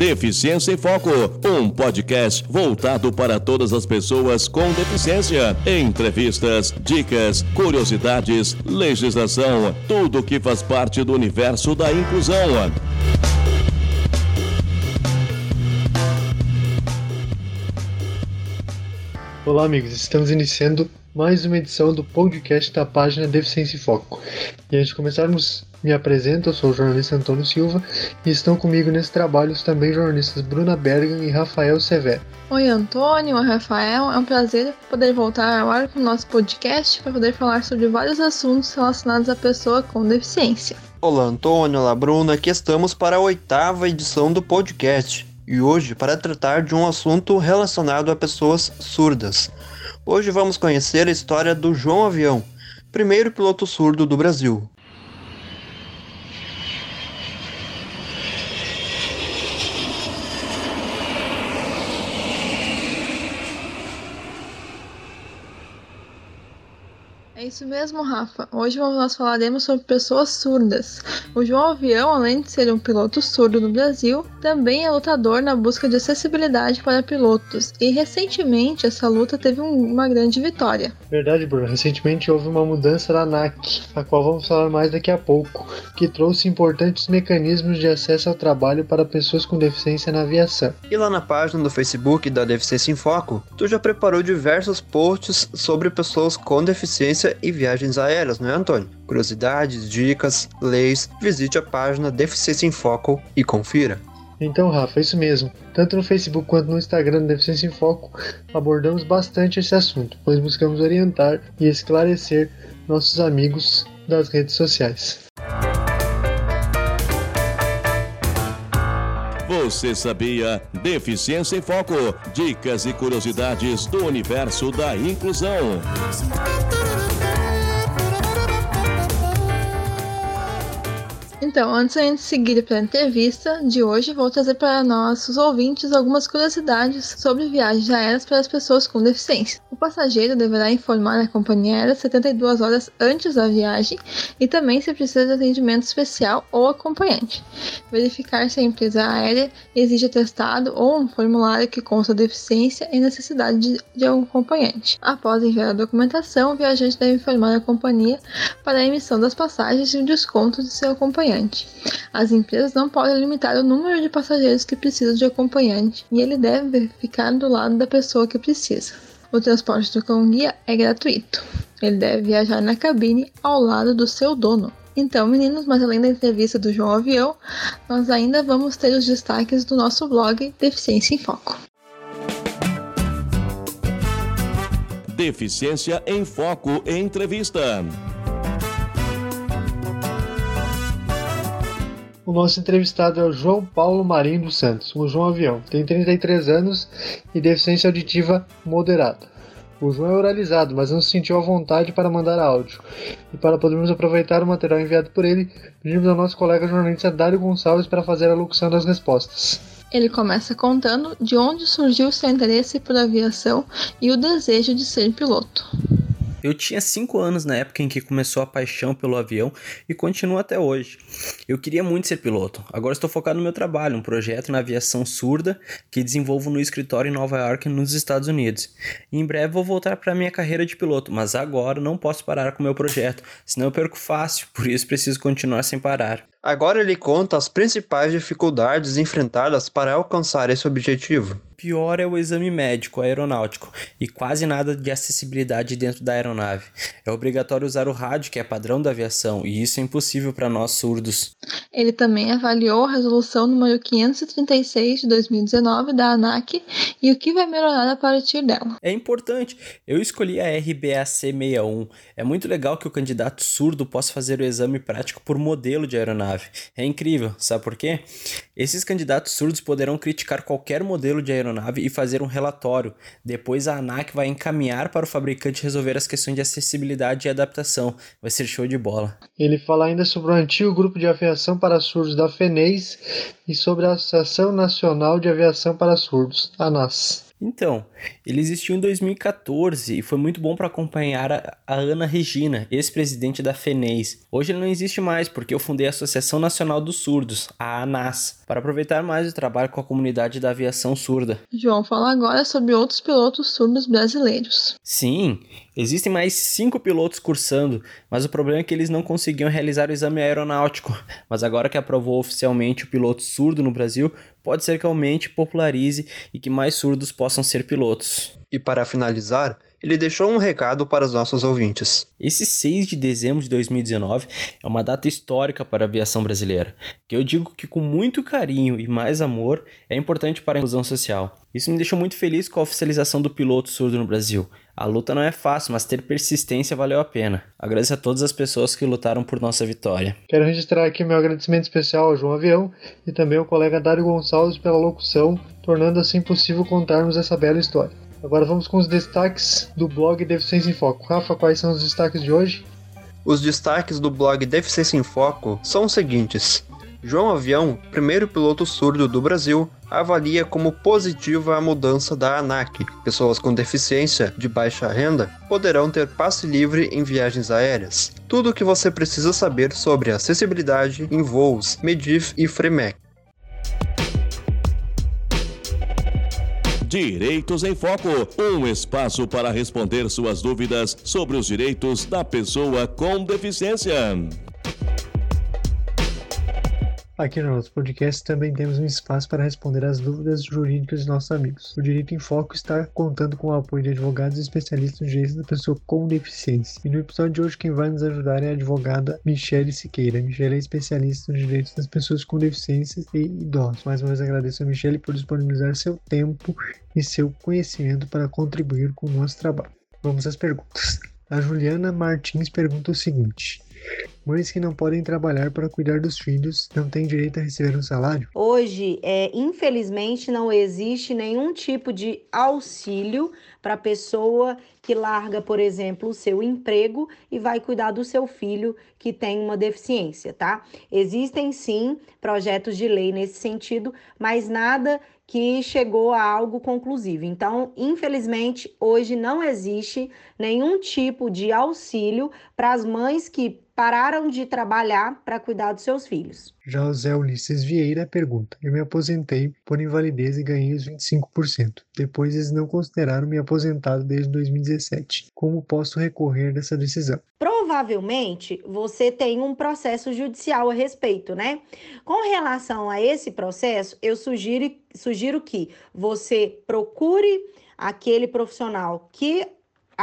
Deficiência em Foco, um podcast voltado para todas as pessoas com deficiência. Entrevistas, dicas, curiosidades, legislação, tudo que faz parte do universo da inclusão. Olá, amigos. Estamos iniciando mais uma edição do podcast da página Deficiência em Foco. E antes de começarmos, me apresento, eu sou o jornalista Antônio Silva e estão comigo nesse trabalho os também jornalistas Bruna Bergan e Rafael Severo. Oi, Antônio, oi, Rafael. É um prazer poder voltar ao ar com o nosso podcast para poder falar sobre vários assuntos relacionados à pessoa com deficiência. Olá, Antônio, olá, Bruna. Aqui estamos para a oitava edição do podcast e hoje para tratar de um assunto relacionado a pessoas surdas. Hoje vamos conhecer a história do João Avião, primeiro piloto surdo do Brasil. Isso mesmo, Rafa. Hoje nós falaremos sobre pessoas surdas. O João Avião, além de ser um piloto surdo no Brasil, também é lutador na busca de acessibilidade para pilotos. E recentemente essa luta teve um, uma grande vitória. Verdade, Bruno. Recentemente houve uma mudança na ANAC, a qual vamos falar mais daqui a pouco, que trouxe importantes mecanismos de acesso ao trabalho para pessoas com deficiência na aviação. E lá na página do Facebook da Deficiência em Foco, tu já preparou diversos posts sobre pessoas com deficiência e viagens aéreas, não é, Antônio? Curiosidades, dicas, leis, visite a página Deficiência em Foco e confira. Então, Rafa, é isso mesmo. Tanto no Facebook quanto no Instagram do Deficiência em Foco, abordamos bastante esse assunto, pois buscamos orientar e esclarecer nossos amigos das redes sociais. Você sabia? Deficiência em Foco. Dicas e curiosidades do universo da inclusão. Então, antes de seguir para a entrevista de hoje, vou trazer para nossos ouvintes algumas curiosidades sobre viagens aéreas para as pessoas com deficiência. O passageiro deverá informar a companhia aérea 72 horas antes da viagem e também se precisa de atendimento especial ou acompanhante. Verificar se a empresa aérea exige atestado ou um formulário que consta deficiência e necessidade de, de um acompanhante. Após enviar a documentação, o viajante deve informar a companhia para a emissão das passagens e o desconto de seu acompanhante. As empresas não podem limitar o número de passageiros que precisam de acompanhante e ele deve ficar do lado da pessoa que precisa. O transporte do cão-guia é gratuito. Ele deve viajar na cabine ao lado do seu dono. Então, meninos, mas além da entrevista do João Avião, nós ainda vamos ter os destaques do nosso blog Deficiência em Foco. Deficiência em Foco Entrevista. O nosso entrevistado é o João Paulo Marinho dos Santos, o João Avião. Tem 33 anos e deficiência auditiva moderada. O João é oralizado, mas não se sentiu à vontade para mandar áudio. E para podermos aproveitar o material enviado por ele, pedimos ao nosso colega jornalista Dário Gonçalves para fazer a locução das respostas. Ele começa contando de onde surgiu seu interesse por aviação e o desejo de ser piloto. Eu tinha 5 anos na época em que começou a paixão pelo avião e continua até hoje. Eu queria muito ser piloto. Agora estou focado no meu trabalho, um projeto na aviação surda que desenvolvo no escritório em Nova York, nos Estados Unidos. E em breve vou voltar para minha carreira de piloto, mas agora não posso parar com meu projeto, senão eu perco fácil, por isso preciso continuar sem parar. Agora ele conta as principais dificuldades enfrentadas para alcançar esse objetivo. Pior é o exame médico aeronáutico e quase nada de acessibilidade dentro da aeronave. É obrigatório usar o rádio, que é padrão da aviação, e isso é impossível para nós surdos. Ele também avaliou a resolução número 536 de 2019 da ANAC e o que vai melhorar a partir dela. É importante. Eu escolhi a RBAC 61. É muito legal que o candidato surdo possa fazer o exame prático por modelo de aeronave. É incrível, sabe por quê? Esses candidatos surdos poderão criticar qualquer modelo de aeronave e fazer um relatório. Depois a ANAC vai encaminhar para o fabricante resolver as questões de acessibilidade e adaptação. Vai ser show de bola. Ele fala ainda sobre o antigo grupo de aviação para surdos da FENEIS e sobre a Associação Nacional de Aviação para Surdos, ANAS. Então, ele existiu em 2014 e foi muito bom para acompanhar a, a, Ana Regina, ex-presidente da FENES. Hoje ele não existe mais porque eu fundei a Associação Nacional dos Surdos, a ANAS, para aproveitar mais o trabalho com a comunidade da aviação surda. João, fala agora sobre outros pilotos surdos brasileiros. Sim, existem mais cinco pilotos cursando, mas o problema é que eles não conseguiam realizar o exame aeronáutico. Mas agora que aprovou oficialmente o piloto surdo no Brasil, pode ser que aumente, popularize e que mais surdos possam ser pilotos. E para finalizar, ele deixou um recado para os nossos ouvintes. Esse 6 de dezembro de 2019 é uma data histórica para a aviação brasileira, que eu digo que com muito carinho e mais amor é importante para a inclusão social. Isso me deixou muito feliz com a oficialização do piloto surdo no Brasil. A luta não é fácil, mas ter persistência valeu a pena. Agradeço a todas as pessoas que lutaram por nossa vitória. Quero registrar aqui meu agradecimento especial ao João Avião e também ao colega Dário Gonçalves pela locução, tornando assim possível contarmos essa bela história. Agora vamos com os destaques do blog Deficiência em Foco. Rafa, quais são os destaques de hoje? Os destaques do blog Deficiência em Foco são os seguintes. João Avião, primeiro piloto surdo do Brasil, avalia como positiva a mudança da ANAC. Pessoas com deficiência de baixa renda poderão ter passe livre em viagens aéreas. Tudo o que você precisa saber sobre acessibilidade em voos Medif e Fremec. Direitos em Foco um espaço para responder suas dúvidas sobre os direitos da pessoa com deficiência. Aqui no nosso podcast também temos um espaço para responder às dúvidas jurídicas de nossos amigos. O Direito em Foco está contando com o apoio de advogados e especialistas no direito da pessoa com deficiência. E no episódio de hoje, quem vai nos ajudar é a advogada Michele Siqueira. Michele é especialista nos direitos das pessoas com deficiência e idosos. Mais uma vez agradeço a Michele por disponibilizar seu tempo e seu conhecimento para contribuir com o nosso trabalho. Vamos às perguntas. A Juliana Martins pergunta o seguinte. Mães que não podem trabalhar para cuidar dos filhos não têm direito a receber um salário? Hoje, é, infelizmente, não existe nenhum tipo de auxílio para a pessoa que larga, por exemplo, o seu emprego e vai cuidar do seu filho que tem uma deficiência, tá? Existem sim projetos de lei nesse sentido, mas nada que chegou a algo conclusivo. Então, infelizmente, hoje não existe nenhum tipo de auxílio para as mães que pararam de trabalhar para cuidar dos seus filhos. Zé Ulisses Vieira pergunta: Eu me aposentei por invalidez e ganhei os 25%. Depois eles não consideraram me aposentado desde 2017. Como posso recorrer dessa decisão? Provavelmente você tem um processo judicial a respeito, né? Com relação a esse processo, eu sugiro, sugiro que você procure aquele profissional que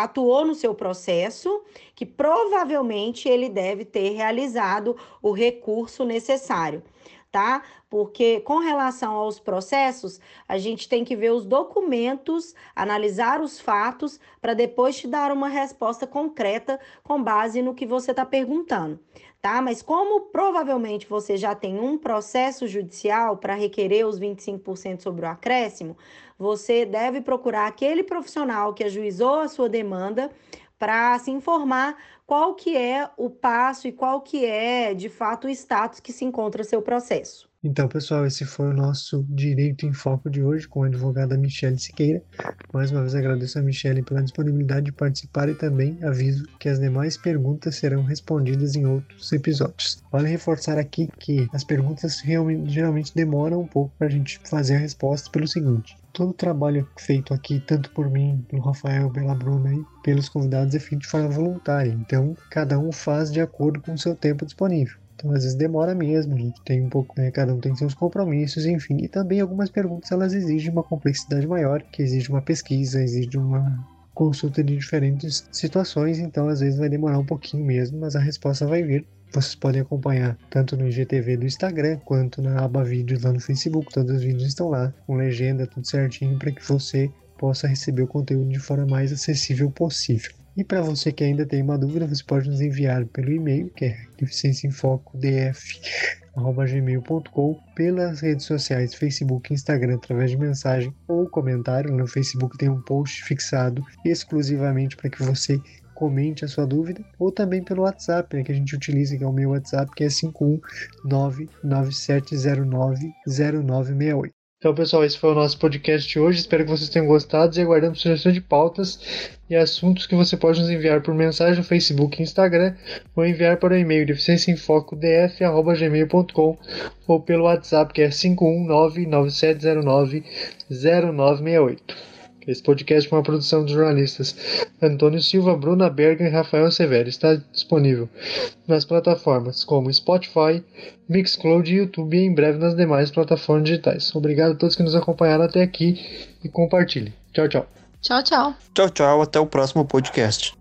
atuou no seu processo, que provavelmente ele deve ter realizado o recurso necessário, tá? Porque com relação aos processos, a gente tem que ver os documentos, analisar os fatos, para depois te dar uma resposta concreta com base no que você está perguntando tá? Mas como provavelmente você já tem um processo judicial para requerer os 25% sobre o acréscimo, você deve procurar aquele profissional que ajuizou a sua demanda para se informar qual que é o passo e qual que é, de fato, o status que se encontra seu processo. Então, pessoal, esse foi o nosso Direito em Foco de hoje com a advogada Michele Siqueira. Mais uma vez agradeço a Michele pela disponibilidade de participar e também aviso que as demais perguntas serão respondidas em outros episódios. Vale reforçar aqui que as perguntas realmente, geralmente demoram um pouco para a gente fazer a resposta pelo seguinte. Todo o trabalho feito aqui, tanto por mim, pelo Rafael, pela Bruna e pelos convidados, é feito de forma voluntária. Então, cada um faz de acordo com o seu tempo disponível. Então, às vezes demora mesmo, a gente tem um pouco, né, cada um tem seus compromissos, enfim. E também algumas perguntas elas exigem uma complexidade maior, que exige uma pesquisa, exige uma consulta de diferentes situações, então às vezes vai demorar um pouquinho mesmo, mas a resposta vai vir. Vocês podem acompanhar tanto no IGTV do Instagram quanto na aba vídeos lá no Facebook. Todos os vídeos estão lá, com legenda, tudo certinho, para que você possa receber o conteúdo de forma mais acessível possível. E para você que ainda tem uma dúvida, você pode nos enviar pelo e-mail, que é deficiênciaemfocodf.gmail.com, pelas redes sociais, Facebook Instagram, através de mensagem ou comentário. No Facebook tem um post fixado exclusivamente para que você comente a sua dúvida, ou também pelo WhatsApp, né, que a gente utiliza, que é o meu WhatsApp, que é 51997090968. Então, pessoal, esse foi o nosso podcast de hoje. Espero que vocês tenham gostado e aguardamos sugestões de pautas e assuntos que você pode nos enviar por mensagem no Facebook e Instagram ou enviar para o e-mail deficiênciaemfocodf.gmail.com ou pelo WhatsApp que é 51997090968. Esse podcast é uma produção dos jornalistas Antônio Silva, Bruna Berger e Rafael Severo. Está disponível nas plataformas como Spotify, Mixcloud e YouTube e em breve nas demais plataformas digitais. Obrigado a todos que nos acompanharam até aqui e compartilhem. Tchau, tchau. Tchau, tchau. Tchau, tchau. Até o próximo podcast.